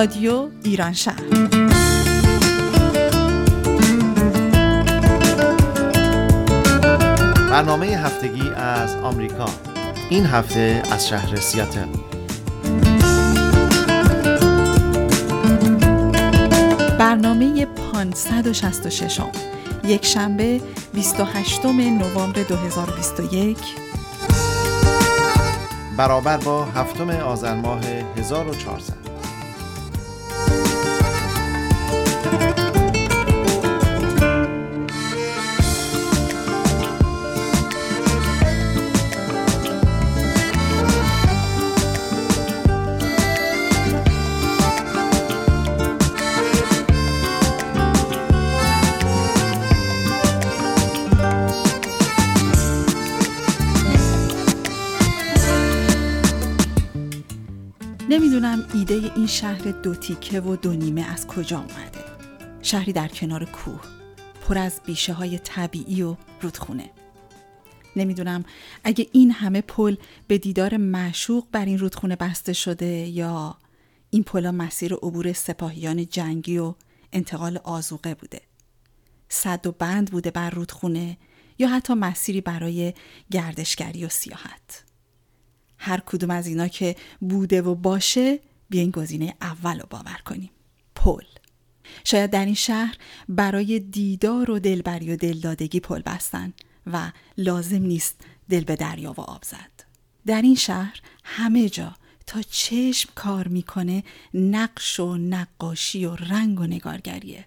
رادیو ایران شهر. برنامه هفتگی از آمریکا. این هفته از شهر سیاتل. برنامه 566 یک شنبه 28 نوامبر 2021 برابر با هفتم آذر ماه 1400 شهر دو تیکه و دو نیمه از کجا اومده؟ شهری در کنار کوه پر از بیشه های طبیعی و رودخونه. نمی‌دونم اگه این همه پل به دیدار معشوق بر این رودخونه بسته شده یا این پلا مسیر عبور سپاهیان جنگی و انتقال آزوقه بوده. صد و بند بوده بر رودخونه یا حتی مسیری برای گردشگری و سیاحت. هر کدوم از اینا که بوده و باشه بیاین گزینه اول رو باور کنیم. پل. شاید در این شهر برای دیدار و دلبری و دلدادگی پل بستن و لازم نیست دل به دریا و آب زد. در این شهر همه جا تا چشم کار می‌کنه نقش و نقاشی و رنگ و نگارگریه.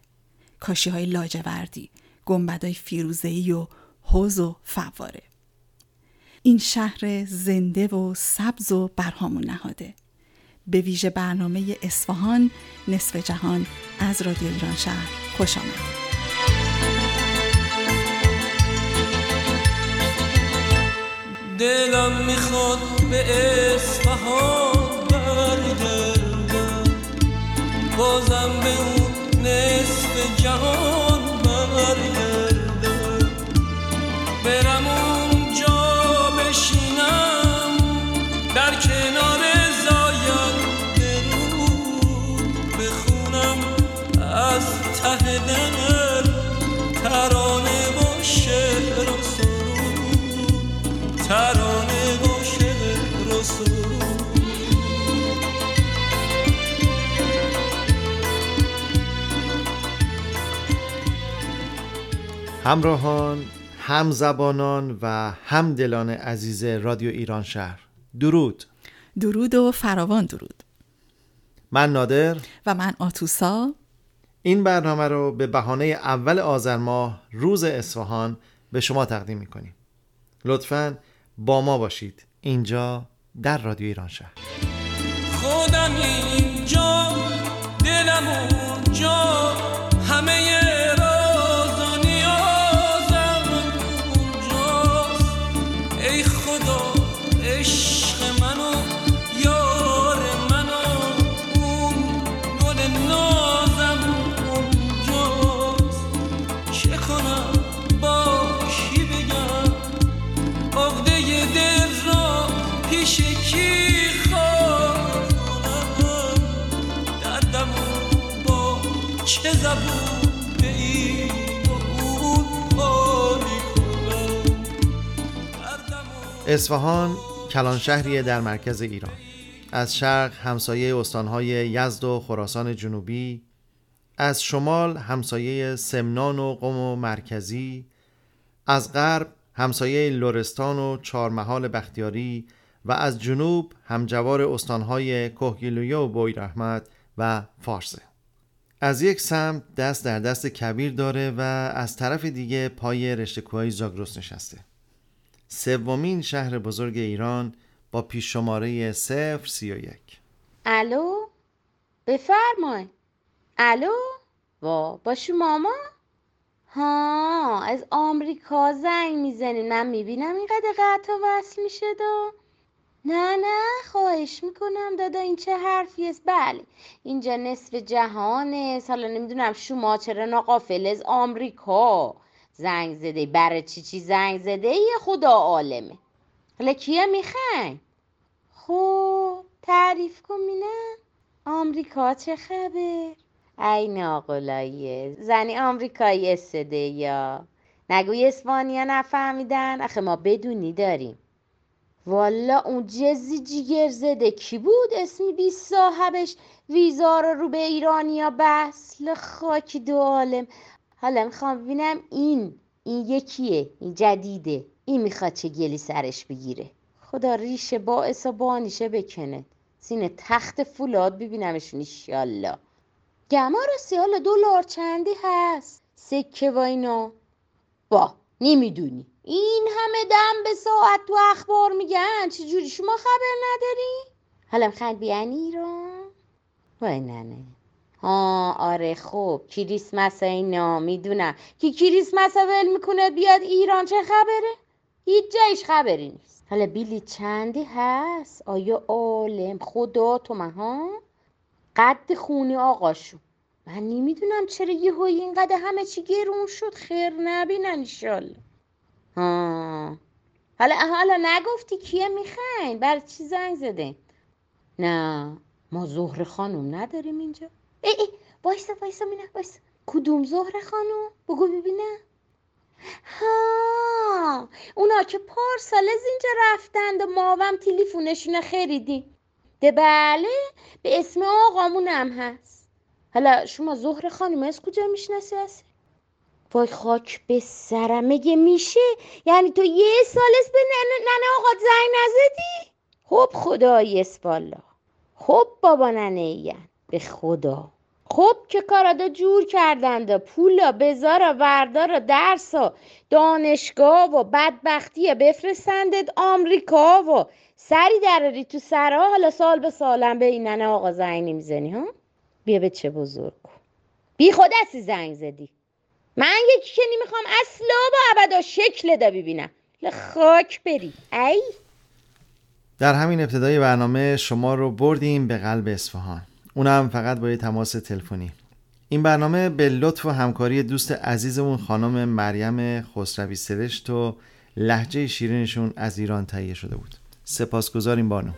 کاشی های لاجوردی گنبدای فیروزه‌ای و حوز و فواره. این شهر زنده و سبز و برهامون نهاده. به ویژه برنامه اصفهان نصف جهان از رادیو ایران شهر. خوش آمد. دلم می‌خواد به اصفهان برگردم. بازم به اون نصف جهان. ترانه و سرود همراهان هم زبانان و هم دلان عزیز رادیو ایران شهر. درود. درود و فراوان درود. من نادر. و من آتوسا. این برنامه رو به بهانه اول آذر ماه روز اصفهان به شما تقدیم می‌کنیم. لطفا با ما باشید. اینجا در رادیو ایران شهر. خودم اینجا دلم اونجا همه اصفهان کلان شهریه در مرکز ایران. از شرق همسایه استانهای یزد و خراسان جنوبی از شمال همسایه سمنان و قم و مرکزی از غرب همسایه لرستان و چهارمحال بختیاری و از جنوب همجوار استانهای کهگیلویه و بوی رحمت و فارسه از یک سمت دست در دست کبیر داره و از طرف دیگه پای رشته کوههای زاگرس نشسته. سومین شهر بزرگ ایران با پیش شماره 031 الو؟ بفرمای. الو؟ وا با ماما؟ ها از آمریکا زنگ می‌زنی. من می‌بینم اینقدر قطع وصل میشه دا نه نه خواهش می‌کنم دادا این چه حرفی است؟ بله اینجا نصف جهانه. حالا نمی‌دونم شما چرا ناقافل از آمریکا. زنگ زده برای چی چی زنگ زده؟ یه خدا عالمه. حالا کیه می‌خواین؟ خب تعریف کن آمریکا چه خبر؟ ای ناقلاییه زنی آمریکایی استده یا نگوی اسپانیا نفهمیدن. اخه ما بدونی داریم. والا اون جزی جیگر زده. کی بود اسمی بی صاحبش؟ ویزا رو رو به ایرانیا بس. خاکی دو عالم. حالا می‌خوام ببینم این این یکیه این جدیده. این می‌خواد چه گلی سرش بگیره. خدا ریشه باعث و بانیشه بکنه. سینه تخت فولاد ببینمشون ایشالله گما راستی حالا دلار چندی هست؟ سکه و اینا. با نمی‌دونی. این همه دم به ساعت تو اخبار میگن. چجوری شما خبر نداری؟ حالا می‌خواید بیان ایران؟ وای ننه ها آره خوب. کریسمس اینا می‌دونم. که کریسمس ول می‌کنه بیاد ایران؟ چه خبره؟ هیچ جایش خبری نیست. حالا بیلی چندی هست؟ آیا عالم؟ خدا تو ها قد خونی آقاشون من نمی‌دونم چرا یه های اینقدر همه چی گرون شد. خیر نبینن انشالله. ها. حالا حالا نگفتی کیه می‌خواین؟ برای چی زنگ زده نه. ما زهر خانم نداریم اینجا. ای ای وایسا وایسا مینه وایسا کدوم زهر خانم بگو ببینم ها اونا که پارسال از اینجا رفتند و ماوم تلفنشون خریدی ده بله به اسم آقامونم هست. حالا شما زهر خانم از کجا می‌شناسی هستی وای خاک به سرم میشه؟ یعنی تو یه سال است به ننه, آقا زنگ نزدی؟ خب خدای اسپالا خب بابا ننه این به خدا. خب که کارادا جور کردند؟ پولا بزارا وردارا درسا. دانشگاه و بدبختی بفرستندت آمریکا و سری دراری تو سرها حالا سال به سالم به این ننه آقا زنگ نمی‌زنی ها؟ بیا به چه بزرگ بی خود زنگ زدی. من یکی که نمی‌خوام اصلا با ابدا شکل دا ببینم. خاک بری ای. در همین ابتدای برنامه شما رو بردیم به قلب اصفهان. اونم فقط با یه تماس تلفنی. این برنامه به لطف و همکاری دوست عزیزمون خانم مریم خسروی سرشت و لحجه شیرینشون از ایران تهیه شده بود. سپاسگزاریم بانو.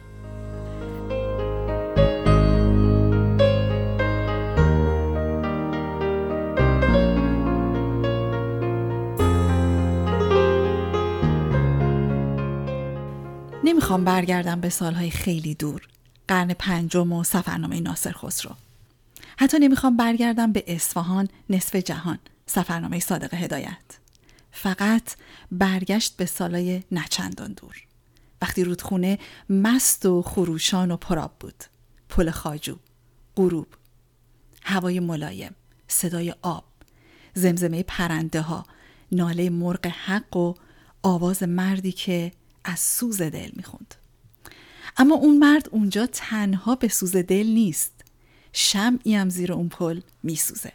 نمی‌خوام برگردم به سالهای خیلی دور. قرن پنجم و سفرنامه ناصر خسرو. حتی نمی‌خوام برگردم به اصفهان نصف جهان سفرنامه صادق هدایت. فقط برگشت به سالای نچندان دور. وقتی رودخونه مست و خروشان و پراب بود. پل خاجو غروب هوای ملایم صدای آب زمزمه پرنده ها ناله مرغ حق و آواز مردی که از سوز دل می‌خوند. اما اون مرد اونجا تنها به سوز دل نیست. شمعی هم زیر اون پل میسوزه.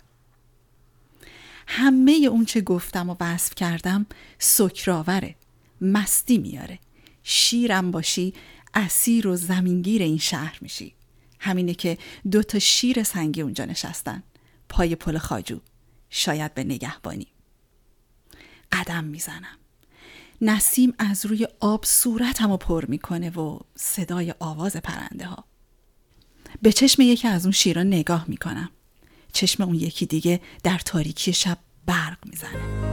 همه اون چه گفتم و وصف کردم سکراوره مستی میاره. شیرم باشی اسیر و زمینگیر این شهر میشی. همینه که دو تا شیر سنگی اونجا نشستن. پای پل خاجو. شاید به نگهبانی. قدم می‌زنم. نسیم از روی آب صورتمو پر می‌کنه و صدای آواز پرنده ها به چشم یکی از اون شیران نگاه می‌کنم. چشم اون یکی دیگه در تاریکی شب برق می‌زنه.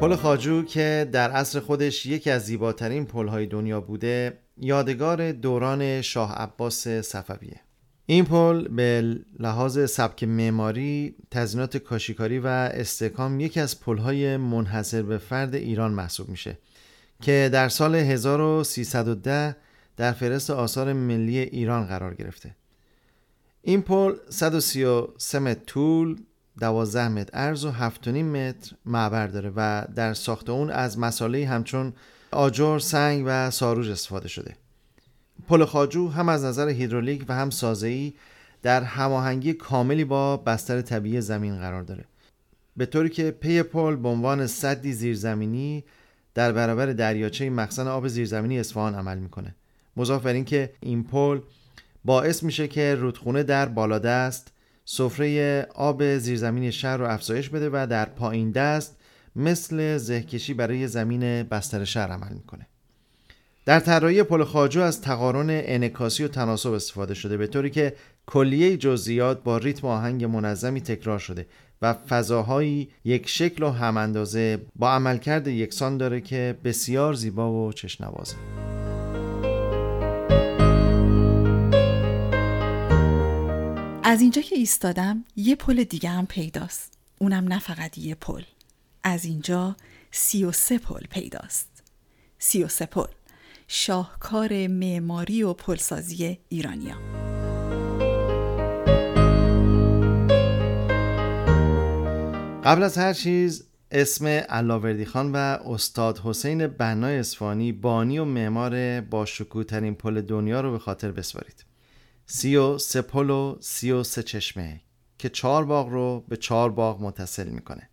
پل خاجو که در عصر خودش یکی از زیباترین پلهای دنیا بوده یادگار دوران شاه عباس صفویه. این پل به لحاظ سبک معماری، تزینات کاشیکاری و استکام یکی از پلهای منحصر به فرد ایران محسوب میشه که در سال 1310 در فهرست آثار ملی ایران قرار گرفته. این پل 133 متر طول، 12 متر عرض و 7.5 متر معبر داره و در ساخت اون از مساله همچون آجر، سنگ و ساروج استفاده شده. پل خاجو هم از نظر هیدرولیک و هم سازه‌ای در هماهنگی کاملی با بستر طبیعی زمین قرار داره. به طوری که پی پل به عنوان صدی زیرزمینی در برابر دریاچه مخزن آب زیرزمینی اصفهان عمل می‌کنه. مضاف بر اینکه این پل باعث میشه که رودخونه در بالادست سفره آب زیرزمینی شهر رو افزایش بده و در پایین دست مثل زهکشی برای زمین بستر شهر عمل می‌کنه. در طراحی پل خاجو از تقارن انکاسی و تناسب استفاده شده به طوری که کلیه جزئیات با ریتم آهنگ منظمی تکرار شده و فضاهایی یک شکل و هم اندازه با عملکرد یکسان داره که بسیار زیبا و چشنوازه از اینجا که ایستادم یه پل دیگه هم پیداست. اونم نه فقط یه پل. از اینجا سی و سه پل پیداست. سی و سه پل. شاهکار معماری و پلسازی ایرانیا. قبل از هر چیز اسم علاوردی خان و استاد حسین بنای اسفانی بانی و معمار با ترین پل دنیا رو به خاطر بسپارید. سی و سه پل و سی و سه چشمه که چهار باغ رو به چهار باغ متصل می‌کنه.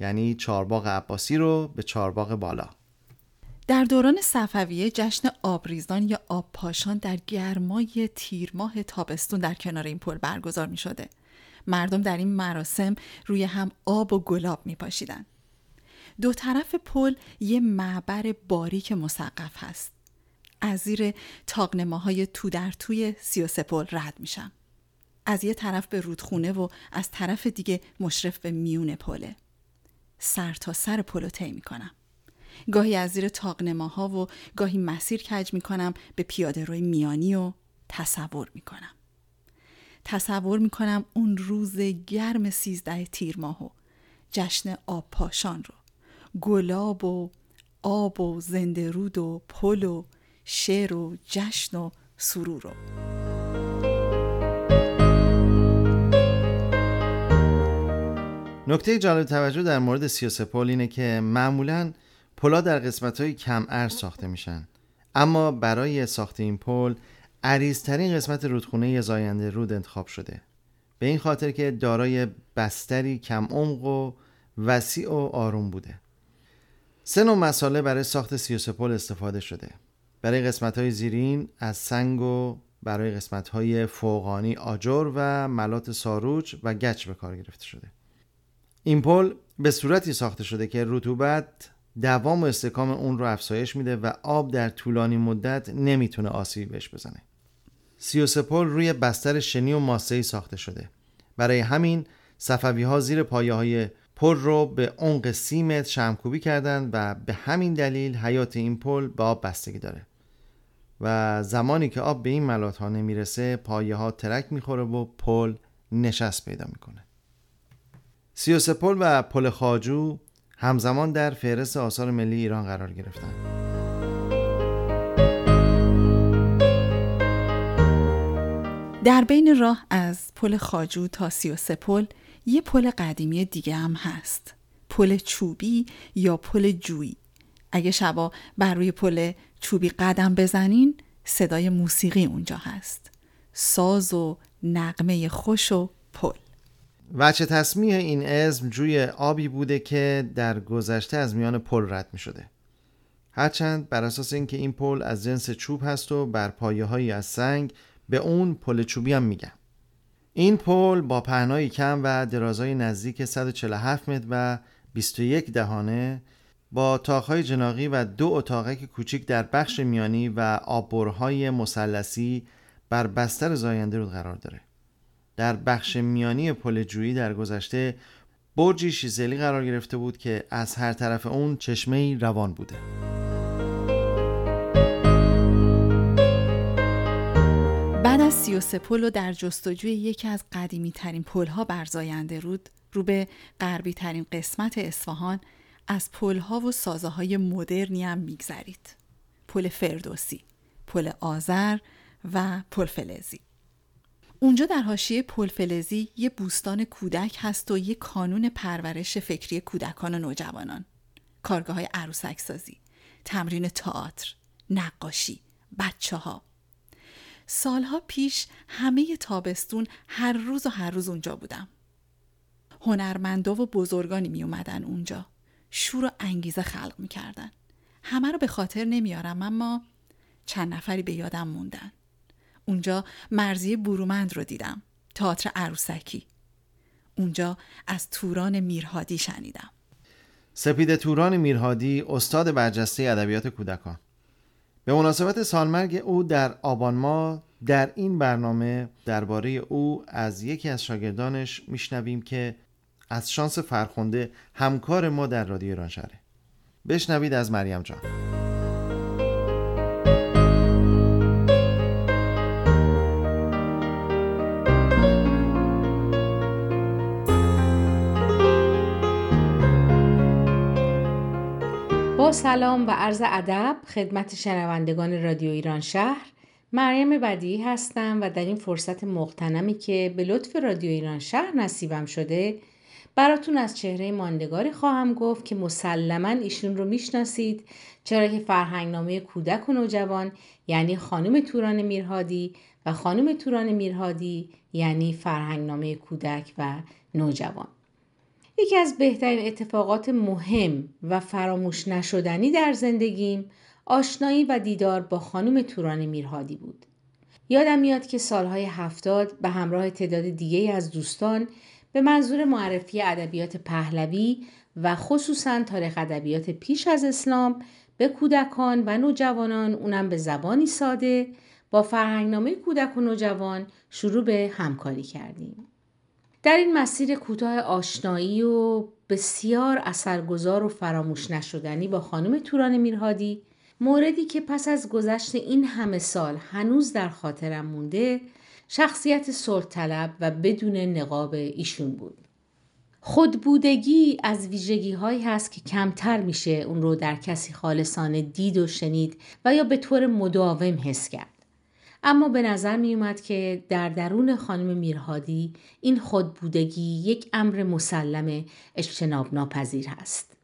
یعنی چهار باغ عباسی رو به چهار باغ بالا. در دوران صفویه جشن آبریزان یا آب پاشان در گرمای تیر ماه تابستون در کنار این پل برگزار می شده. مردم در این مراسم روی هم آب و گلاب می پاشیدن. دو طرف پل یه معبر باریک مسقف هست. از زیر تاقنماهای تو در توی سی و پل رد میشم. از یه طرف به رودخونه و از طرف دیگه مشرف به میون پله. سر تا سر پلو طی می‌کنم. گاهی از زیر تاقنماها و گاهی مسیر کج می‌کنم به پیاده روی میانی و تصور می‌کنم. تصور می‌کنم اون روز گرم سیزده تیر ماه و جشن آب پاشان رو گلاب و آب و زنده رود و پل و شعر و جشن و سرور رو نکته جالب توجه در مورد سیاسپول اینه که معمولا پلا در قسمت های کم ارز ساخته میشن. اما برای ساخت این پل عریضترین قسمت رودخونه زاینده رود انتخاب شده. به این خاطر که دارای بستری کم عمق و وسیع و آروم بوده. سه نوع مساله برای ساخت سیوسپول استفاده شده. برای قسمت های زیرین از سنگ و برای قسمت های فوقانی آجر و ملات ساروج و گچ به کار گرفته شده. این پل به صورتی ساخته شده که رطوبت دوام و استکام اون رو افزایش میده و آب در طولانی مدت نمی‌تونه آسیبی بهش بزنه. سیوسپول روی بستر شنی و ماسهی ساخته شده. برای همین صفوی ها زیر پایه های پل رو به عمق سی متر شمکوبی کردند و به همین دلیل حیات این پل به آب بستگی داره. و زمانی که آب به این ملات ها نمی‌رسه پایه ها ترک می‌خوره و پل نشست پیدا می‌کنه. سیوسه پل و پل خاجو همزمان در فهرست آثار ملی ایران قرار گرفتند. در بین راه از پل خاجو تا سیوسه پل یه پل قدیمی دیگه هم هست. پل چوبی یا پل جویی. اگه شبا بر روی پل چوبی قدم بزنین صدای موسیقی اونجا هست. ساز و نقمه خوش و پل. وچه تصمیه این اسم جوی آبی بوده که در گذشته از میان پل رد می شده هرچند بر اساس اینکه این پل از جنس چوب هست و بر پایه هایی از سنگ به اون پل چوبی هم میگن. این پل با پهنایی کم و درازای نزدیک 147 متر و 21 دهانه با تاخهای جناقی و دو اتاقک کوچیک در بخش میانی و آببرهای مثلثی بر بستر زاینده رود قرار داره. در بخش میانی پل جویی در گذشته برجی شیزلی قرار گرفته بود که از هر طرف اون چشمه روان بوده. بعد از 33 پل و در جستجوی یکی از قدیمی ترین پل ها بر زاینده رود رو به غربی ترین قسمت اصفهان از پل ها و سازه های مدرنی هم میگذرید. پل فردوسی پل آذر و پل فلزی. اونجا در حاشیه پل فلزی یه بوستان کودک هست و یه کانون پرورش فکری کودکان و نوجوانان. کارگاه های عروسک سازی تمرین تئاتر نقاشی بچه ها سالها پیش همه تابستون هر روز و هر روز اونجا بودم. هنرمندا و بزرگانی می اومدن اونجا. شور و انگیزه خلق می‌کردن. همه رو به خاطر نمیارم اما چند نفری به یادم موندن. اونجا مرزی برومند رو دیدم تئاتر عروسکی. اونجا از توران میرهادی شنیدم. سپید توران میرهادی استاد برجسته ادبیات کودکان. به مناسبت سالمرگ او در آبان ماه در این برنامه درباره او از یکی از شاگردانش میشنویم که از شانس فرخنده همکار ما در رادیو ایران شهره بشنوید از مریم جان. سلام و عرض ادب خدمت شنوندگان رادیو ایران شهر. مریم بدی هستم و در این فرصت مقتنمی که به لطف رادیو ایران شهر نصیبم شده براتون از چهره ماندگاری خواهم گفت که مسلما ایشون رو می‌شناسید. چرا که فرهنگنامه کودک و نوجوان یعنی خانم توران میرهادی و خانم توران میرهادی یعنی فرهنگنامه کودک و نوجوان. یکی از بهترین اتفاقات مهم و فراموش نشدنی در زندگیم آشنایی و دیدار با خانم توران میرهادی بود. یادم میاد که سالهای هفتاد به همراه تعداد دیگه از دوستان به منظور معرفی ادبیات پهلوی و خصوصا تاریخ ادبیات پیش از اسلام به کودکان و نوجوانان اونم به زبانی ساده با فرهنگنامه کودک و نوجوان شروع به همکاری کردیم. در این مسیر کوتاه آشنایی و بسیار اثرگذار و فراموش نشدنی با خانم توران میرهادی موردی که پس از گذشت این همه سال هنوز در خاطرم مونده شخصیت صلح طلب و بدون نقاب ایشون بود. خودبودگی از ویژگی هایی هست که کمتر میشه اون رو در کسی خالصانه دید و شنید و یا به طور مداوم حس کرد. اما به نظر می اومد که در درون خانم میرهادی این خودبودگی یک امر مسلم اجتناب ناپذیر هست.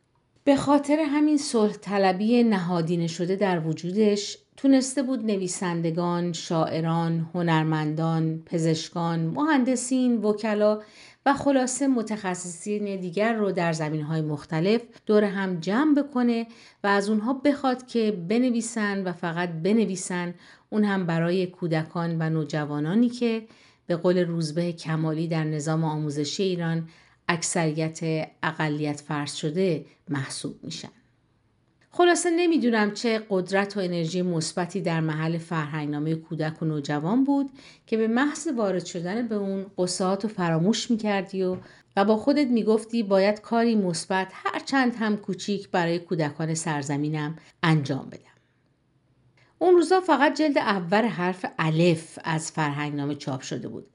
به خاطر همین صلح طلبی نهادینه شده در وجودش تونسته بود نویسندگان، شاعران، هنرمندان، پزشکان، مهندسین، وکلا و خلاصه متخصصین دیگر رو در زمین های مختلف دور هم جمع بکنه و از اونها بخواد که بنویسن و فقط بنویسن اون هم برای کودکان و نوجوانانی که به قول روزبه کمالی در نظام آموزشی ایران اکثریت اقلیت فرض شده محسوب میشن. خلاصه نمی‌دونم چه قدرت و انرژی مثبتی در محل فرهنگنامه کودک و نوجوان بود که به محض وارد شدن به اون قصات و فراموش می‌کردی و و با خودت می‌گفتی باید کاری مثبت هر چند هم کوچیک برای کودکان سرزمینم انجام بدم. اون روزا فقط جلد اول حرف الف از فرهنگنامه چاپ شده بود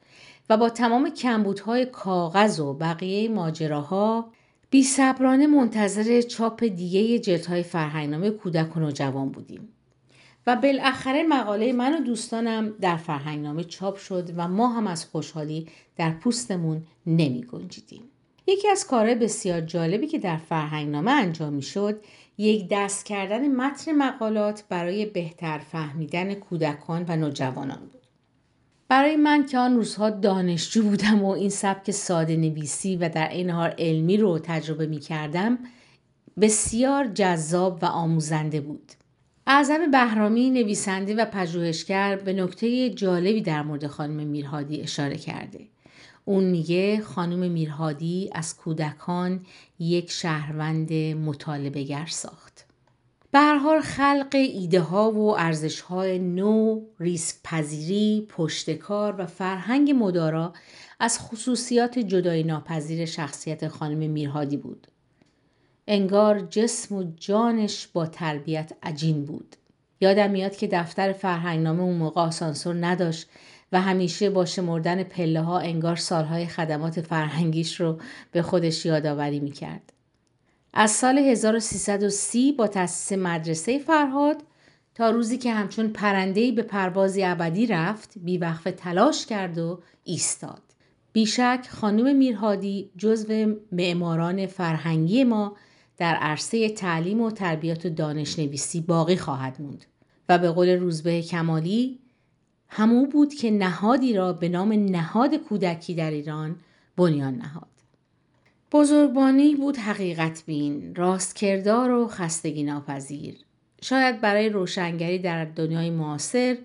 و با تمام کمبودهای کاغذ و بقیه ماجراها بی صبرانه منتظر چاپ دیگه جلدهای فرهنگنامه کودک و نوجوان بودیم. و بالاخره مقاله من و دوستانم در فرهنگنامه چاپ شد و ما هم از خوشحالی در پوستمون نمی گنجیدیم. یکی از کارهای بسیار جالبی که در فرهنگنامه انجام می شد یک دست کردن متن مقالات برای بهتر فهمیدن کودکان و نوجوانان بود. برای من که آن روزها دانشجو بودم و این سبک ساده نویسی و در این حال علمی رو تجربه می کردم بسیار جذاب و آموزنده بود. اعظم بهرامی نویسنده و پژوهشگر به نکته جالبی در مورد خانم میرهادی اشاره کرده. اون میگه خانم میرهادی از کودکان یک شهروند مطالبهگر ساخت. به خلق ایده ها و ارزش های نو، ریسک پذیری، پشتکار و فرهنگ مدارا از خصوصیات جدای ناپذیر شخصیت خانم میرهادی بود. انگار جسم و جانش با تربیت عجین بود. یادم میاد که دفتر فرهنگنامه اون موقع آسانسور نداشت و همیشه با شمردن پله ها انگار سالهای خدمات فرهنگیش رو به خودش یادآوری می‌کرد. از سال 1330 با تأسیس مدرسه فرهاد تا روزی که همچون پرندهی به پروازی ابدی رفت بیوقف تلاش کرد و ایستاد. بیشک خانم میرهادی جزو معماران فرهنگی ما در عرصه تعلیم و تربیت و دانش نویسی باقی خواهد موند و به قول روزبه کمالی همو بود که نهادی را به نام نهاد کودکی در ایران بنیان نهاد. بزرگبانی بود حقیقت بین، راست کردار و خستگی ناپذیر. شاید برای روشنگری در دنیای معاصر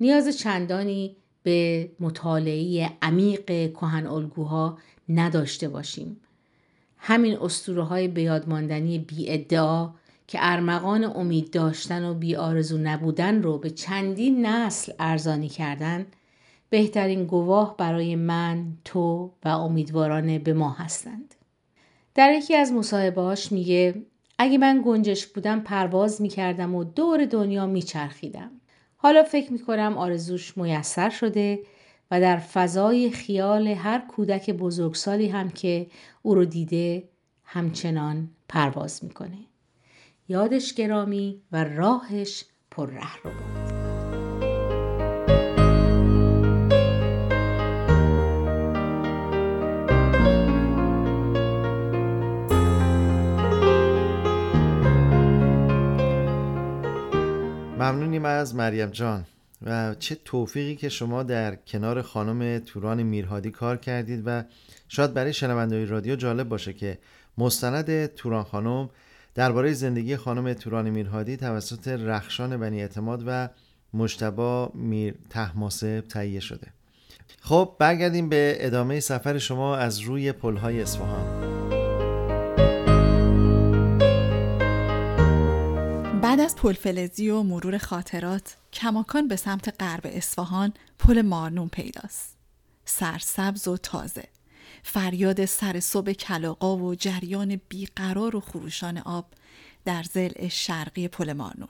نیاز چندانی به مطالعه عمیق کهن الگوها نداشته باشیم. همین اسطوره های بیادماندنی بی ادعا که ارمغان امید داشتن و بیارزو نبودن رو به چندین نسل ارزانی کردن بهترین گواه برای من، تو و امیدواران به ما هستند. در یکی از مصاحبهاش میگه اگه من گنجش بودم پرواز می‌کردم و دور دنیا میچرخیدم. حالا فکر می‌کنم آرزوش میسر شده و در فضای خیال هر کودک بزرگسالی هم که او رو دیده همچنان پرواز می‌کنه. یادش گرامی و راهش پر ره رو بود. ممنونیم از مریم جان و چه توفیقی که شما در کنار خانم توران میرهادی کار کردید و شاید برای شنونده رادیو جالب باشه که مستند توران خانم درباره زندگی خانم توران میرهادی توسط رخشان بنی اعتماد و مشتبا میر تحماسه تهیه شده. خب برگردیم به ادامه سفر شما از روی پلهای اصفهان. بعد از پلفلزی و مرور خاطرات کماکان به سمت غرب اصفهان پل مارنون پیداست. سرسبز و تازه. فریاد سر صبح کلاقا و جریان بیقرار و خروشان آب در زل شرقی پل مارنون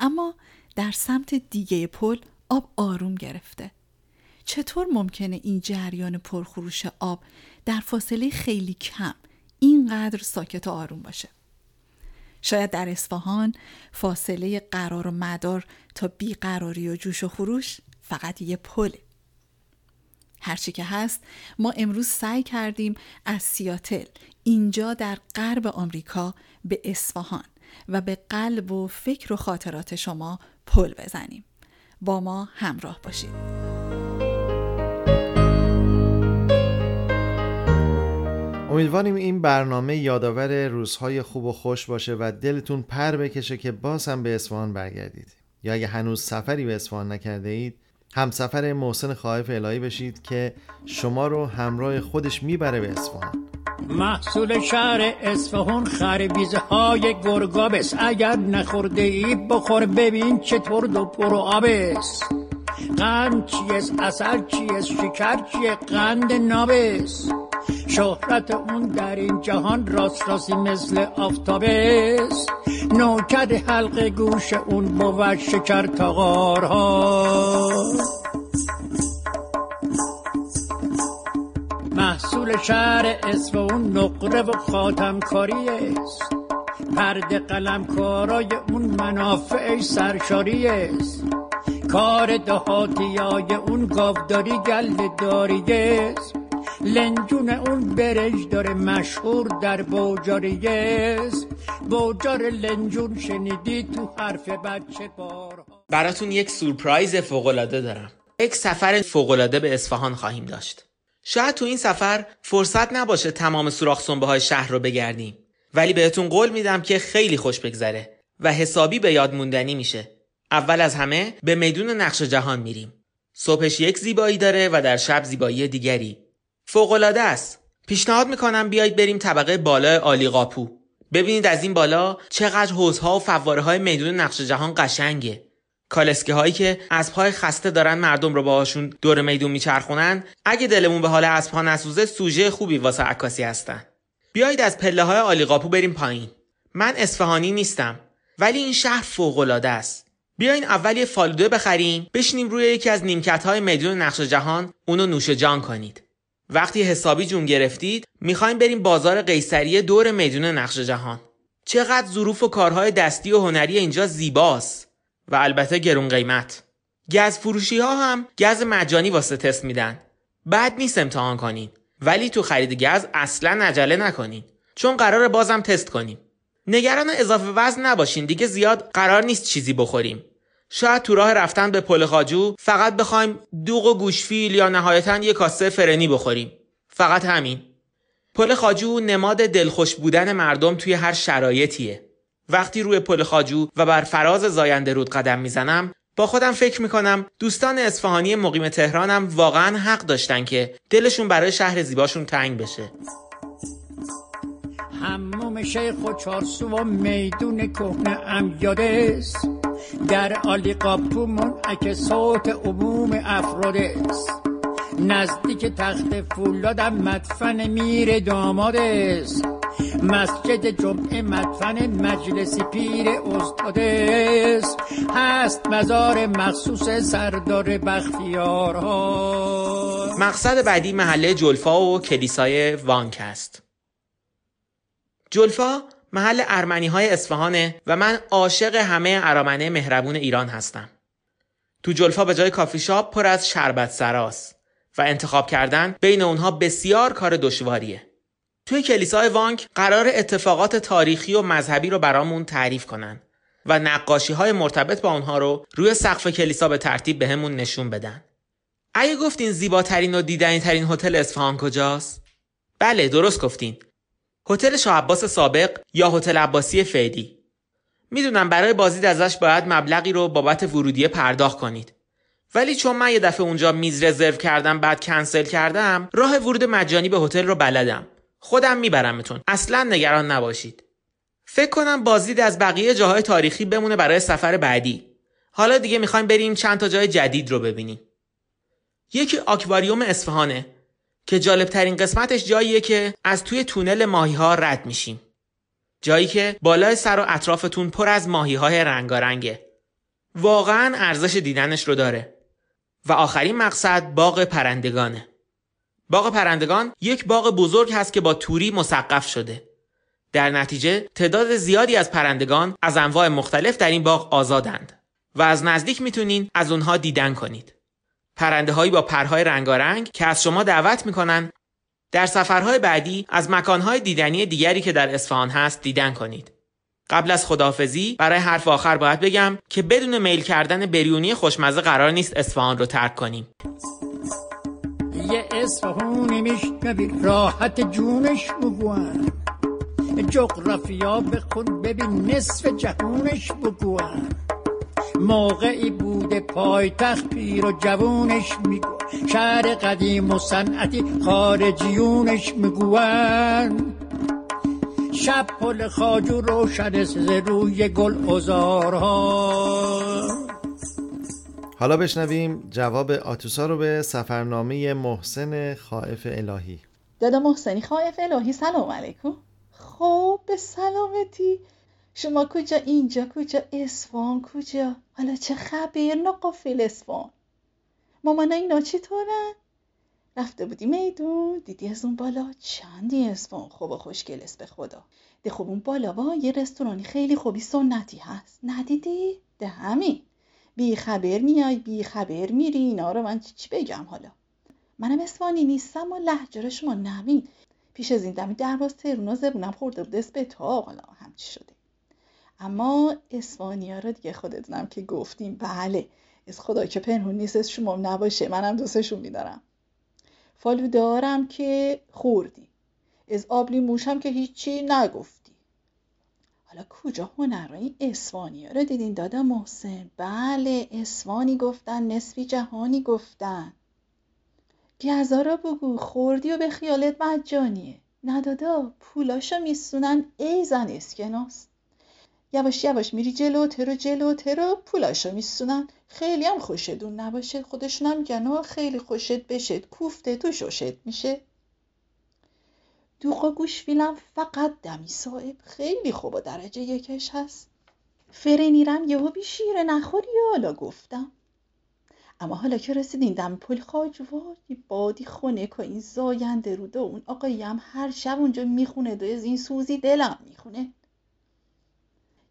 اما در سمت دیگه پل آب آروم گرفته. چطور ممکنه این جریان پرخروش آب در فاصله خیلی کم اینقدر ساکت و آروم باشه؟ شاید در اصفهان فاصله قرار و مدار تا بیقراری و جوش و خروش فقط یه پله. هرچی که هست. ما امروز سعی کردیم از سیاتل اینجا در غرب آمریکا به اصفهان و به قلب و فکر و خاطرات شما پل بزنیم. با ما همراه باشید. امیدواریم این برنامه یادآور روزهای خوب و خوش باشه و دلتون پر بکشه که باز هم به اصفهان برگردید. یا اگه هنوز سفری به اصفهان نکرده اید همسفر محسن خواهف الهی بشید که شما رو همراه خودش می‌بره به اصفهان. محصول شهر اصفهان خربیزه های گرگابس. اگر نخورده ای بخور ببین چطور دو پرو آبس. قند چیست؟ اصل چیست؟ شکر چیه قند نابس. شهرت اون در این جهان راست راستی مثل آفتابست. نوکد حلق گوش اون بود شکر تاغارها محصول شهر اون نقره و خاتم کاری است پرد قلم کارای اون منافع سرشاری است کار دهاتیای اون گاوداری گل داری است لنجون اون برج داره مشهور در بوجاریس بوجار لنجون شنیدی تو حرف بچه بار براتون یک سورپرایز فوقالعاده دارم. یک سفر فوقالعاده به اصفهان خواهیم داشت. شاید تو این سفر فرصت نباشه تمام سوراخ سنبه های شهر رو بگردیم. ولی بهتون قول میدم که خیلی خوش بگذره و حسابی به یاد موندنی میشه. اول از همه به میدون نقش جهان میریم. صبحش یک زیبایی داره و در شب زیبایی دیگری. فوقالعاده است. پیشنهاد می‌کنم بیایید بریم طبقه بالا عالی قاپو. ببینید از این بالا چقدر حوزها و فواره های میدون نقش جهان قشنگه. کالسکه هایی که پای خسته دارن مردم رو باهاشون دور میدون میچرخونن اگه دلمون به حال اسبها نسوزه سوژه خوبی واسه عکاسی هستن. بیایید از پله های عالی قاپو بریم پایین. من اصفهانی نیستم ولی این شهر فوق العاده است. بیاین اول یه فالوده بخریم بشینیم روی یکی از نیمکت های میدون نقش جهان اونو نوش جان کنید. وقتی حسابی جون گرفتید می‌خوایم بریم بازار قیصریه دور میدون نقش جهان. چقدر ظروف و کارهای دستی و هنری اینجا زیباست و البته گرون قیمت. گز فروشی ها هم گز مجانی واسه تست میدن. بعد نیست امتحان کنین. ولی تو خرید گز اصلا عجله نکنین. چون قرار بازم تست کنیم نگران اضافه وزن نباشین. دیگه زیاد قرار نیست چیزی بخوریم. شاید تو راه رفتن به پل خاجو فقط بخوایم دوغ و گوشفیل یا نهایتا یه کاسه فرنی بخوریم. فقط همین. پل خاجو نماد دلخوش بودن مردم توی هر شرایطیه. وقتی روی پل خاجو و بر فراز زاینده رود قدم می‌زنم با خودم فکر می‌کنم دوستان اصفهانی مقیم تهرانم واقعا حق داشتن که دلشون برای شهر زیباشون تنگ بشه. هموم شیخ و چارسو و میدون کهنه ام یادست. در آلی قاپو منعک صوت عموم افرادست نزدیک تخت فولادم مدفن میر داماد است. مسجد جمعه مدفن مجلس پیر استاد است. هست مزار مخصوص سردار بختیارها. مقصد بعدی محله جلفا و کلیسای وانک است. جلفا محل ارمنی های اصفهانه و من عاشق همه ارامنه مهربون ایران هستم تو جلفا به جای کافی شاپ پر از شربت سراست و انتخاب کردن بین اونها بسیار کار دشواریه. توی کلیسای وانک قرار اتفاقات تاریخی و مذهبی رو برامون تعریف کنن و نقاشی های مرتبط با اونها رو روی سقف کلیسا به ترتیب بهمون به نشون بدن. اگه گفتین زیباترین و دیدنی ترین هتل اصفهان کجاست؟ بله درست گفتین. هتل شاه عباس سابق یا هتل عباسی فعلی. می‌دونم برای بازدید ازش باید مبلغی رو بابت ورودیه پرداخت کنید. ولی چون من یه دفعه اونجا میز رزرو کردم بعد کنسل کردم راه ورود مجانی به هتل رو بلدم. خودم میبرمتون. اصلا نگران نباشید. فکر کنم بازدید از بقیه جاهای تاریخی بمونه برای سفر بعدی. حالا دیگه می‌خوایم بریم چند تا جای جدید رو ببینیم. یکی آکواریوم اصفهانه. که جالب ترین قسمتش جاییه که از توی تونل ماهی ها رد میشیم جایی که بالای سر و اطرافتون پر از ماهی های رنگارنگه واقعا ارزش دیدنش رو داره و آخرین مقصد باغ پرندگانه. باغ پرندگان یک باغ بزرگ هست که با توری مسقف شده. در نتیجه تعداد زیادی از پرندگان از انواع مختلف در این باغ آزادند و از نزدیک می‌تونین از اونها دیدن کنید. پرنده هایی با پرهای رنگارنگ که از شما دعوت می‌کنن در سفرهای بعدی از مکانهای دیدنی دیگری که در اصفهان هست دیدن کنید. قبل از خداحافظی برای حرف آخر باید بگم که بدون میل کردن بریونی خوشمزه قرار نیست اصفهان رو ترک کنیم. یه اصفهانی میشنوی راحت جونش بگوان جغرافیا بخون ببین نصف جهونش بگوان موقعی بوده پایتخت پیر و جوونش میگو. شهر قدیم و صنعتی خارجیونش میگوان شب پل خاجو روشن ز روی گل ازارها حالا بشنویم جواب آتوسا رو به سفرنامه محسن خائف الهی. دادا محسنی خائف الهی سلام علیکم. خب به سلامتی. شما کجا اینجا کجا اسفان کجا؟ حالا چه خبر؟ نقافل اسفان مامان اینا چطورن؟ رفته بودی میدون؟ دیدی از اون بالا چندی اسفان خوب و خوشگل به خدا. ده خب اون بالا با یه رستورانی خیلی خوبی سنتی هست. ندیدی؟ ده همین. بی خبر میای بی خبر میری اینا رو من چی بگم حالا؟ منم اسفانی نیستم و لحجه شما پیش از این دمی درواز تهرون زبونم خورده بود تا حالا همچی شده. اما اسفانیا رو دیگه خودتونم که گفتیم بله. از خدا که پنهون نیست شما نباشه. منم دوستشون میدارم. فالو دارم که خوردی. از آبلی موشم که هیچی نگفتی. حالا کجا هنرهای اسفانی رو دیدین دادا محسن؟ بله اسفانی گفتن نصفی جهانی گفتن. گزا رو بگو خوردی و به خیالت مجانیه. نه دادا پولاشو میسونن. ای زن اسکناس. یواش یواش میری جلوتر و جلوتر و پولاشو میسونن. خیلی هم خوشدون نباشه. خودشون هم میگن خیلی خوشت بشه کوفته تو شوشت میشه. دوغ گوش فیلم فقط دمی صاحب. خیلی خوب و درجه یکش هست. فرنیرم یهو بی شیره نخوری. حالا گفتم. اما حالا که رسیدین دم پل خاج وای بادی خونه که این زاینده رو اون آقایی هم هر شب اونجا می‌خونه. دو از این سوزی دلم می‌خونه.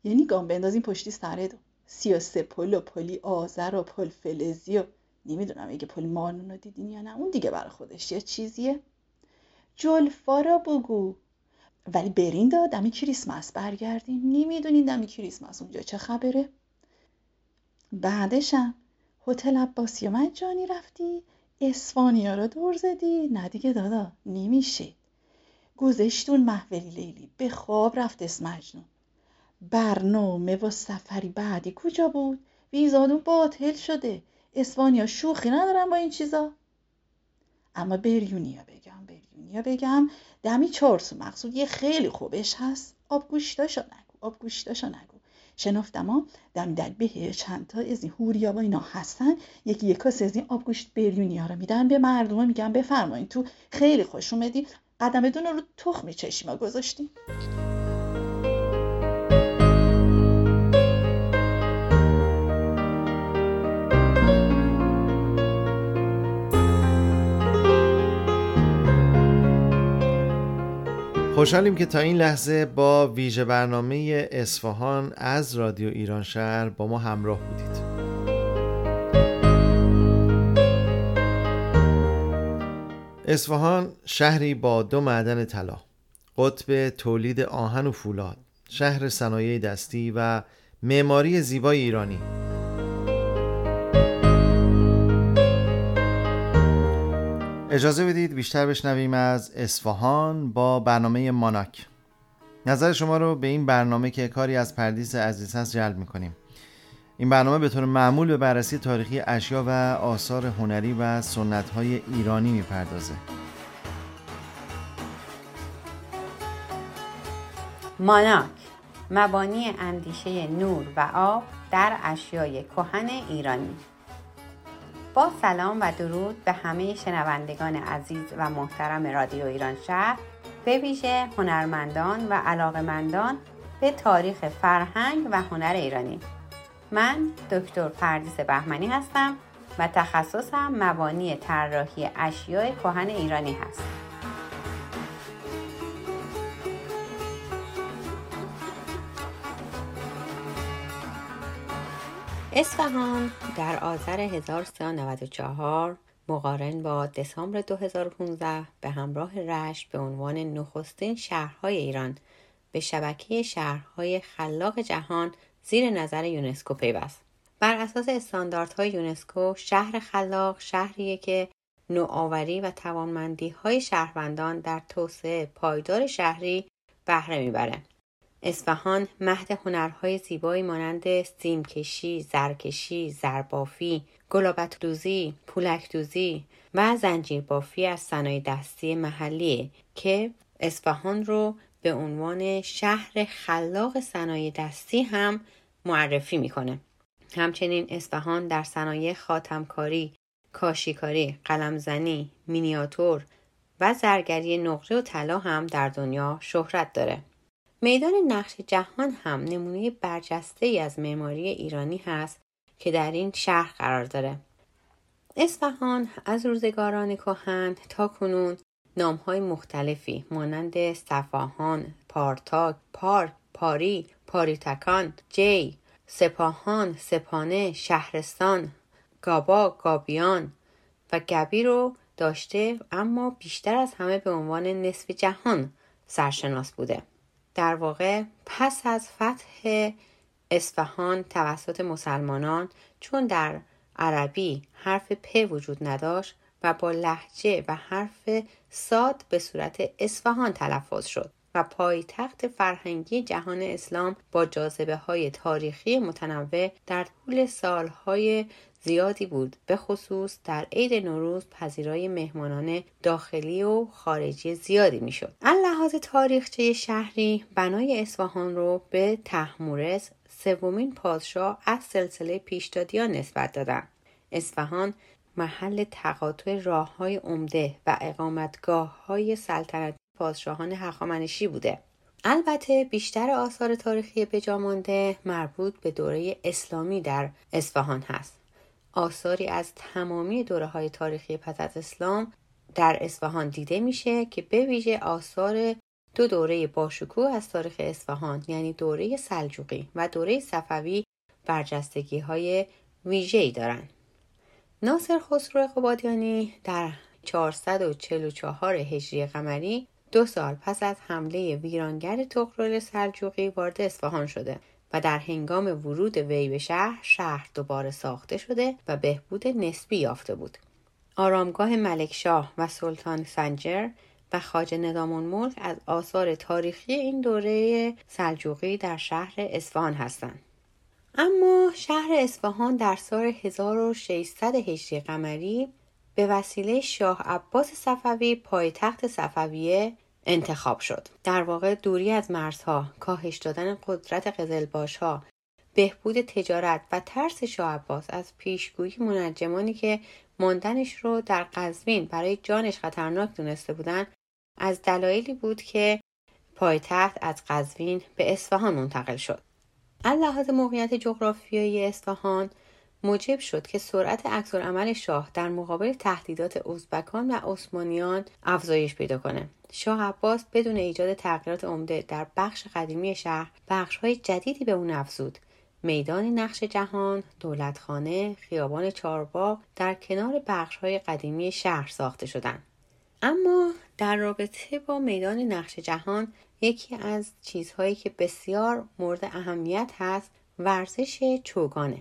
یعنی گام بندازیم پشتی دو. سیاسه پل و پلی آذر و پل فلزی و نمی‌دونم اگه پل مانون رو دیدین یا نه. اون دیگه برای خودش یه چیزیه. جلفا را بگو. ولی برین دا دمی کریسمس برگردیم. نمی‌دونین دمی کریسمس اونجا چه خبره. بعدشم هتل عباسی مجانی رفتی. اسفانیا را دور زدی. نه دیگه دادا. نمیشه. گذشتون محولی لیلی. به خواب رفت اسم مجنون. برنامه و سفری بعدی کجا بود؟ ویزادون باطل شده. اسپانیا شوخی ندارم با این چیزا. اما بریونیا بگم یا بگم. دمی چارسو مقصود یه خیلی خوبش هست. آب گوشتاشو نگو آب گوشتاشو نگو. شنافتم ها دم در به چند تا از این هوریا و اینا هستن. یکی یک کاس از این آب گوشت بریونی ها رو میدن به مردم میگن بفرمایید تو. خیلی خوش اومدی قدم بدون رو تخمی چشما گذاشتیم خوشحالیم که تا این لحظه با ویژه برنامه اصفهان از رادیو ایران شهر با ما همراه بودید. اصفهان شهری با دو معدن طلا قطب تولید آهن و فولاد شهر صنایع دستی و معماری زیبای ایرانی. اجازه بدید بیشتر بشنویم از اصفهان با برنامه ماناک. نظر شما رو به این برنامه که کاری از پردیس عزیز هست جلب می‌کنیم. این برنامه به طور معمول به بررسی تاریخی اشیا و آثار هنری و سنت های ایرانی می‌پردازه. ماناک مبانی اندیشه نور و آب در اشیای کهن ایرانی. با سلام و درود به همه شنوندگان عزیز و محترم رادیو ایران شهر به ویژه هنرمندان و علاقمندان به تاریخ فرهنگ و هنر ایرانی. من دکتر پردیس بهمنی هستم و تخصصم مبانی طراحی اشیاء کهن ایرانی هست. اصفهان در آذر 1394 مقارن با دسامبر 2015 به همراه رشت به عنوان نخستین شهرهای ایران به شبکه شهرهای خلاق جهان زیر نظر یونسکو پیوست. بر اساس استانداردهای یونسکو شهر خلاق شهریه که نوآوری و توانمندی های شهروندان در توسعه پایدار شهری بهره می‌بره. اصفهان مهد هنرهای زیبایی مانند سیمکشی، زرکشی، زربافی، گلابت دوزی، پولک دوزی و زنجیر بافی از صنایع دستی محلی که اصفهان رو به عنوان شهر خلاق صنایع دستی هم معرفی می‌کنه. همچنین اصفهان در صنایع خاتمکاری، کاشیکاری، قلمزنی، مینیاتور و زرگری نقره و طلا هم در دنیا شهرت داره. میدان نقش جهان هم نمونه برجسته ای از معماری ایرانی هست که در این شهر قرار داره. اصفهان از روزگاران کهن تا کنون نامهای مختلفی مانند صفاهان، پارتاک، پارک، پاری، پاریتکان، جی، سپاهان، سپانه، شهرستان، گابا، گابیان و گبی رو داشته اما بیشتر از همه به عنوان نصف جهان سرشناس بوده. در واقع پس از فتح اصفهان توسط مسلمانان چون در عربی حرف پ وجود نداشت و با لحجه و حرف ساد به صورت اصفهان تلفظ شد و پایتخت فرهنگی جهان اسلام با جاذبه های تاریخی متنوع در طول سالهای زیادی بود به خصوص در عید نوروز پذیرای مهمانان داخلی و خارجی زیادی می‌شد. از لحاظ تاریخچه شهری بنای اصفهان رو به تحمورس سومین پادشاه از سلسله پیشدادیان نسبت دادند اصفهان محل تقاطع راه های عمده و اقامتگاه های سلطنتی پادشاهان هخامنشی بوده. البته بیشتر آثار تاریخی بجامانده مربوط به دوره اسلامی در اصفهان هست. آثاری از تمامی دوره های تاریخی پس از اسلام در اصفهان دیده میشه که به ویژه آثار دو دوره باشکوه از تاریخ اصفهان یعنی دوره سلجوقی و دوره صفوی برجستگی های ویژه‌ای دارند. ناصر خسرو قبادیانی در 444 هجری قمری دو سال پس از حمله ویرانگر تغرل سلجوقی وارد اصفهان شده و در هنگام ورود وی به شهر شهر دوباره ساخته شده و بهبود نسبی یافته بود. آرامگاه ملکشاه و سلطان سنجر و خاج ندامون ملک از آثار تاریخی این دوره سلجوقی در شهر اصفهان هستند. اما شهر اصفهان در سال 1600 هجری قمری به وسیله شاه عباس صفوی پایتخت صفویه انتخاب شد. در واقع دوری از مرزها کاهش دادن قدرت قزلباشها بهبود تجارت و ترس شاه عباس از پیشگویی منجمانی که ماندنش رو در قزوین برای جانش خطرناک دونسته بودند از دلایلی بود که پایتخت از قزوین به اصفهان منتقل شد. از لحاظ موقعیت جغرافیایی اصفهان موجب شد که سرعت عمل شاه در مقابل تهدیدات ازبکان و عثمانیان افزایش پیدا کنه شاه عباس بدون ایجاد تغییرات عمده در بخش قدیمی شهر بخشهای جدیدی به اون افزود میدان نقش جهان، دولتخانه، خیابان چارباغ در کنار بخشهای قدیمی شهر ساخته شدند. اما در رابطه با میدان نقش جهان یکی از چیزهایی که بسیار مورد اهمیت هست ورزش چوگانه.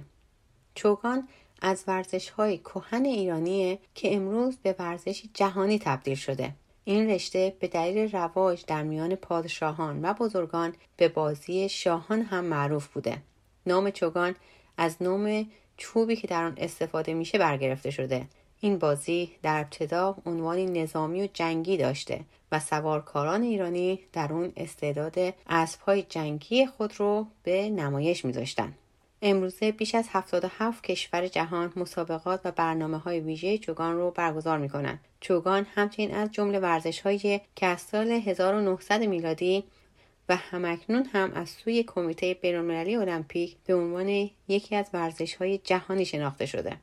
چوگان از ورزش های کهن ایرانیه که امروز به ورزش جهانی تبدیل شده. این رشته به دلیل رواج در میان پادشاهان و بزرگان به بازی شاهان هم معروف بوده. نام چوگان از نام چوبی که در آن استفاده میشه برگرفته شده این بازی در ابتدا عنوانی نظامی و جنگی داشته و سوارکاران ایرانی در اون استعداد اسبهای جنگی خود رو به نمایش میذاشتن امروزه بیش از 77 کشور جهان مسابقات و برنامه های ویژه چوگان رو برگزار می کنند. چوگان همچنین از جمله ورزش هایی که از سال 1900 میلادی و همکنون هم از سوی کمیته بینالمللی المپیک به عنوان یکی از ورزش های جهانی شناخته شده.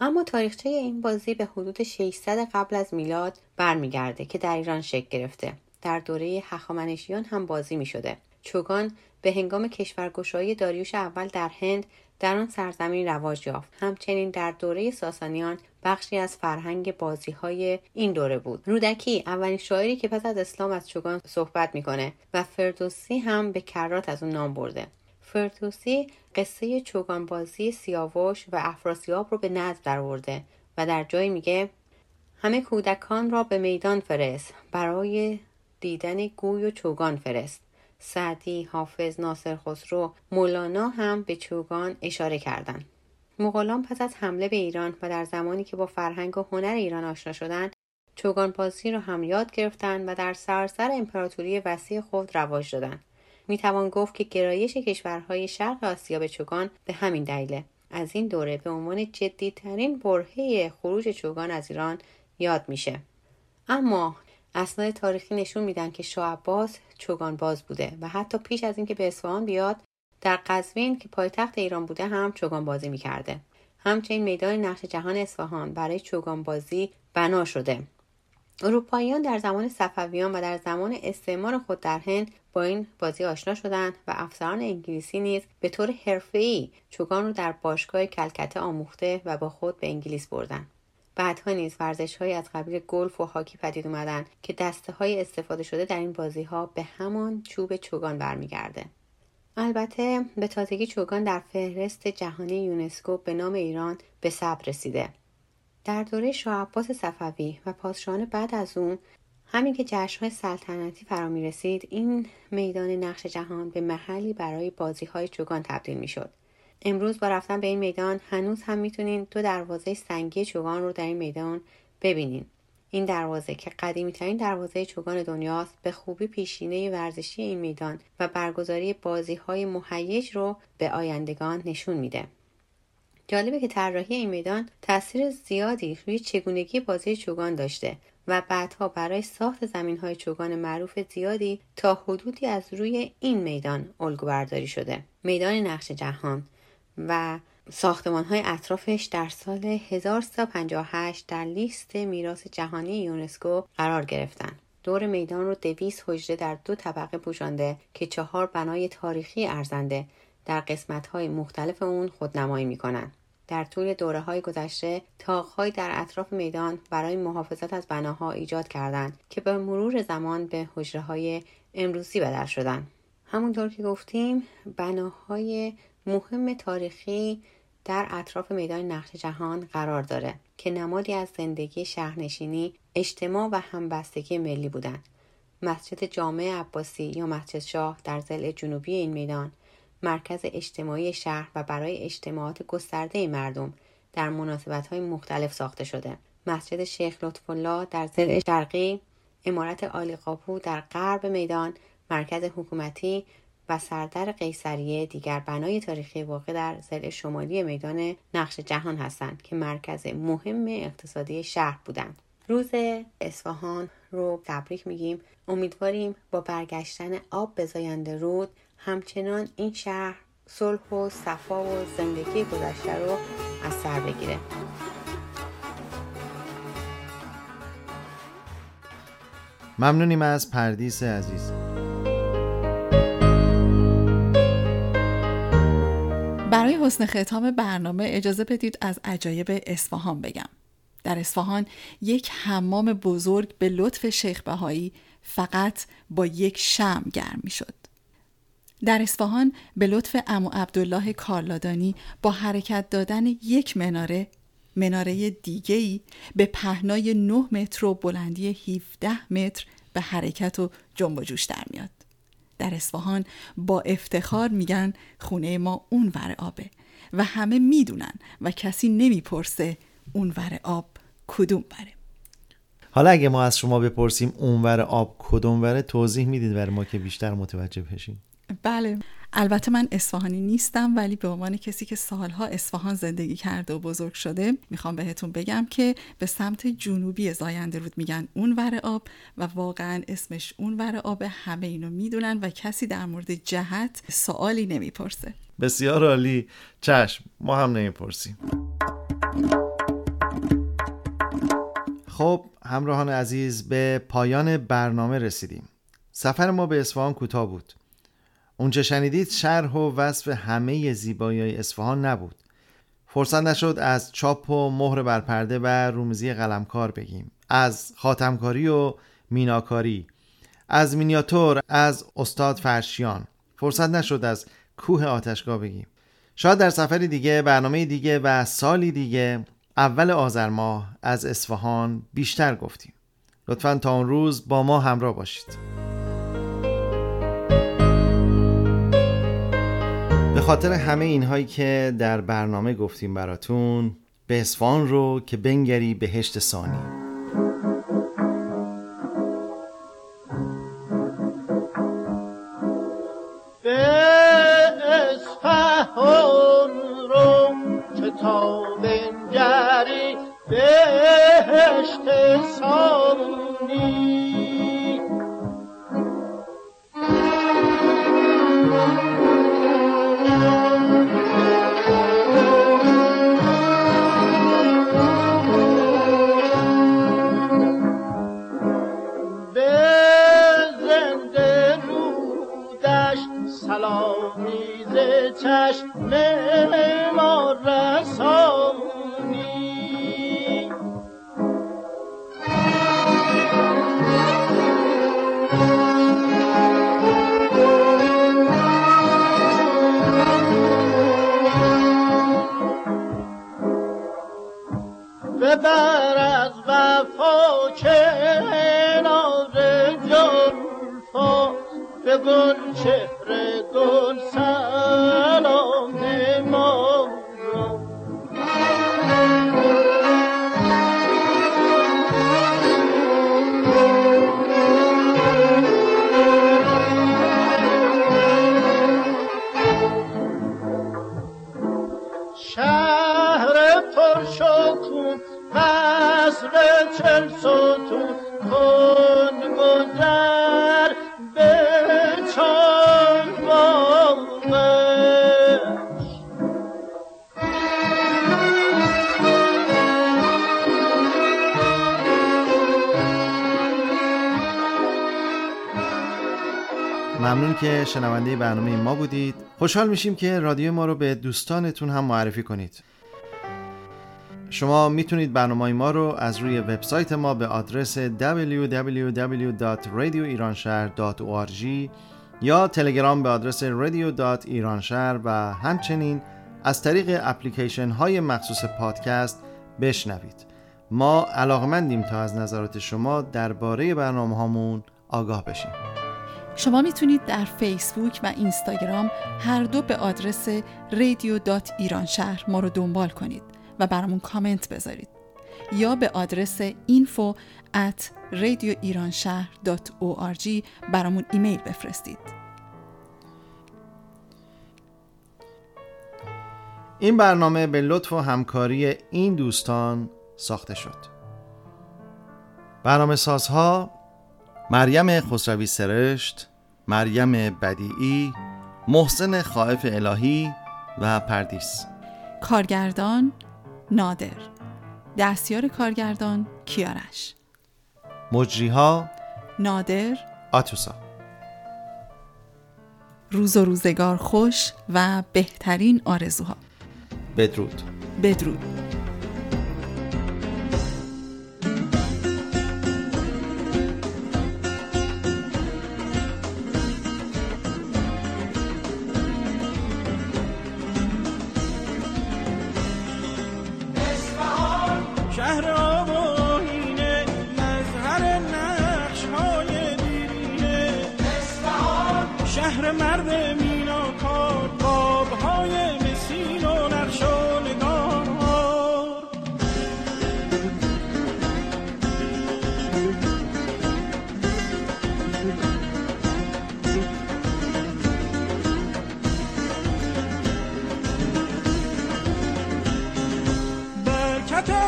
اما تاریخچه این بازی به حدود 600 قبل از میلاد برمیگرده که در ایران شکل گرفته. در دوره هخامنشیان هم بازی می شده. چوگان به هنگام کشورگشایی داریوش اول در هند در آن سرزمین رواج یافت. همچنین در دوره ساسانیان بخشی از فرهنگ بازی های این دوره بود. رودکی اولین شاعری که پس از اسلام از چوگان صحبت می‌کنه و فردوسی هم به کرات از اون نام برده. فردوسی قصه چوگان بازی سیاوش و افراسیاب رو به نظم درآورده و در جایی میگه همه کودکان را به میدان فرست برای دیدن گوی و چوگان فرست. سعدی، حافظ، ناصر خسرو، مولانا هم به چوگان اشاره کردند. مغولان پس از حمله به ایران و در زمانی که با فرهنگ و هنر ایران آشنا شدند چوگان بازی را هم یاد گرفتند و در سراسر امپراتوری وسیع خود رواج دادند. می‌توان گفت که گرایش کشورهای شرق آسیا به چوگان به همین دلیله. از این دوره به عنوان جدیترین برهه خروج چوگان از ایران یاد میشه. اما اسناد تاریخی نشون میدن که شاه عباس چوگان باز بوده و حتی پیش از اینکه به اصفهان بیاد در قزوین که پایتخت ایران بوده هم چوگان بازی می‌کرده. همچنین میدان نقش جهان اصفهان برای چوگان بازی بنا شده. اروپاییان در زمان صفویان و در زمان استعمار خود در هند با این بازی آشنا شدند و افسران انگلیسی نیز به طور حرفه‌ای چوگان رو در باشگاه کلکته آموخته و با خود به انگلیس بردند بعدها نیز ورزش های از قبیل گلف و هاکی پدید اومدن که دسته های استفاده شده در این بازی ها به همان چوب چوگان برمیگرده. البته به تازگی چوگان در فهرست جهانی یونسکو به نام ایران به ثبت رسیده. در دوره شاه عباس صفوی و پادشاهان بعد از اون همین که جشنهای سلطنتی فرا می رسید این میدان نقش جهان به محلی برای بازی های چوگان تبدیل می شد. امروز با رفتن به این میدان هنوز هم می‌تونین دو دروازه سنگی چوگان رو در این میدان ببینین این دروازه که قدیمی ترین دروازه چوگان دنیاست به خوبی پیشینه ورزشی این میدان و برگزاری بازی های مهیج رو به آیندگان نشون میده. جالبه که طراحی این میدان تاثیر زیادی روی چگونگی بازی چوگان داشته و بعدها برای ساخت زمین های چوگان معروف زیادی تا حدودی از روی این میدان الگو برداری شده. میدان نقش جهان و ساختمان های اطرافش در سال 1358 در لیست میراث جهانی یونسکو قرار گرفتن. دور میدان رو دویست حجره در دو طبقه پوشانده که چهار بنای تاریخی ارزنده در قسمت های مختلف اون خودنمایی می‌کنن. در طول دوره های گذشته تاقهای در اطراف میدان برای محافظت از بناها ایجاد کردند که به مرور زمان به حجره های امروزی بدل شدن. همونطور که گفتیم بناهای مهم تاریخی در اطراف میدان نقش جهان قرار داره که نمادی از زندگی شهرنشینی اجتماع و همبستگی ملی بودند. مسجد جامع عباسی یا مسجد شاه در زل جنوبی این میدان مرکز اجتماعی شهر و برای اجتماعات گسترده مردم در مناسبت های مختلف ساخته شده. مسجد شیخ لطف الله در ضلع شرقی امارت آلی قاپو در غرب میدان مرکز حکومتی و سردر قیصریه دیگر بنای تاریخی واقع در ضلع شمالی میدان نقش جهان هستند که مرکز مهم اقتصادی شهر بودند. روز اصفهان رو تبریک میگیم. امیدواریم با برگشتن آب به زاینده رود همچنان این شهر صلح و صفا و زندگی گذشته رو از سر بگیره. ممنونیم از پردیس عزیز. حسن ختام برنامه اجازه بدید از عجایب اصفهان بگم در اصفهان یک حمام بزرگ به لطف شیخ بهایی فقط با یک شم گرم می شد. در اصفهان به لطف امو عبدالله کارلادانی با حرکت دادن یک مناره مناره دیگهی به پهنای 9 متر و بلندی 17 متر به حرکت و جنب و جوش در میاد. در اصفهان با افتخار میگن خونه ما اون ور آبه و همه می‌دونن و کسی نمی‌پرسه اون ور آب کدوم بره حالا اگه ما از شما بپرسیم اونور آب کدوم وره توضیح می‌دید برای ما که بیشتر متوجه بشیم. بله. البته من اصفهانی نیستم ولی به عنوان کسی که سالها اصفهان زندگی کرده و بزرگ شده می‌خوام بهتون بگم که به سمت جنوبی زاینده رود میگن اون ور آب و واقعا اسمش اون ور آب. همه اینو می‌دونن و کسی در مورد جهت سوالی نمی‌پرسه. بسیار عالی. چشم ما هم نمی‌پرسیم. خب همراهان عزیز به پایان برنامه رسیدیم. سفر ما به اصفهان کوتاه بود. اونچه شنیدید شرح و وصف همه زیبایی اصفهان نبود. فرصت نشد از چاپ و مهر بر پرده و رومزی قلمکار بگیم. از خاتمکاری و میناکاری از مینیاتور از استاد فرشیان. فرصت نشد از کوه آتشگاه بگیم. شاید در سفر دیگه برنامه دیگه و سالی دیگه اول آذر ماه از اصفهان بیشتر گفتیم. لطفا تا اون روز با ما همراه باشید. خاطر همه اینهایی که در برنامه گفتیم براتون به اصفهان رو که بنگری بهشت ثانی. به بنگری بهشت ثانی. چشم ما رسانی. ببر از وفا کنار جلفا به گل شنونده برنامه ما بودید. خوشحال میشیم که رادیو ما رو به دوستانتون هم معرفی کنید. شما می‌تونید برنامه ما رو از روی وبسایت ما به آدرس www.radioiranshahr.org یا تلگرام به آدرس radio.iranshahr و همچنین از طریق اپلیکیشن های مخصوص پادکست بشنوید. ما علاقمندیم تا از نظرات شما درباره برنامه هامون آگاه بشیم. شما می‌تونید در فیسبوک و اینستاگرام هر دو به آدرس رادیو دات ایران شهر ما رو دنبال کنید و برامون کامنت بذارید یا به آدرس info at radioiranshahr.org برامون ایمیل بفرستید. این برنامه به لطف و همکاری این دوستان ساخته شد. برنامه سازها مریم خسروی سرشت، مریم بدیعی، محسن خائف الهی و پردیس. کارگردان نادر. دستیار کارگردان کیارش. مجریها نادر. آتوسا. روز و روزگار خوش و بهترین آرزوها. بدرود. بدرود.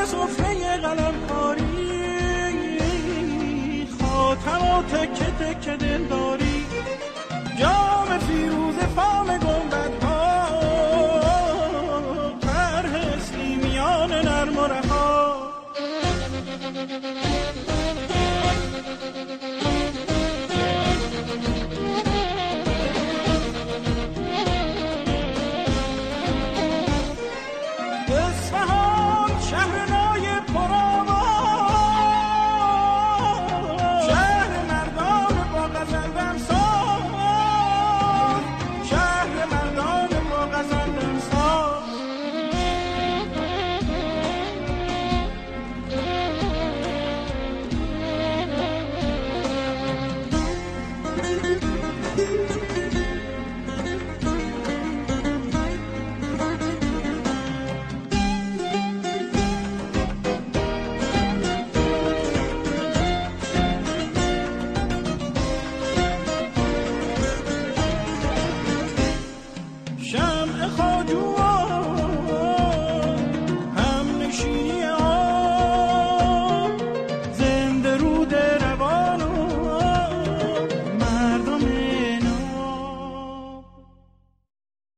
صفحه قلم کاری. خاتم و تکه تکه دلداری. جام فیروز فام گل.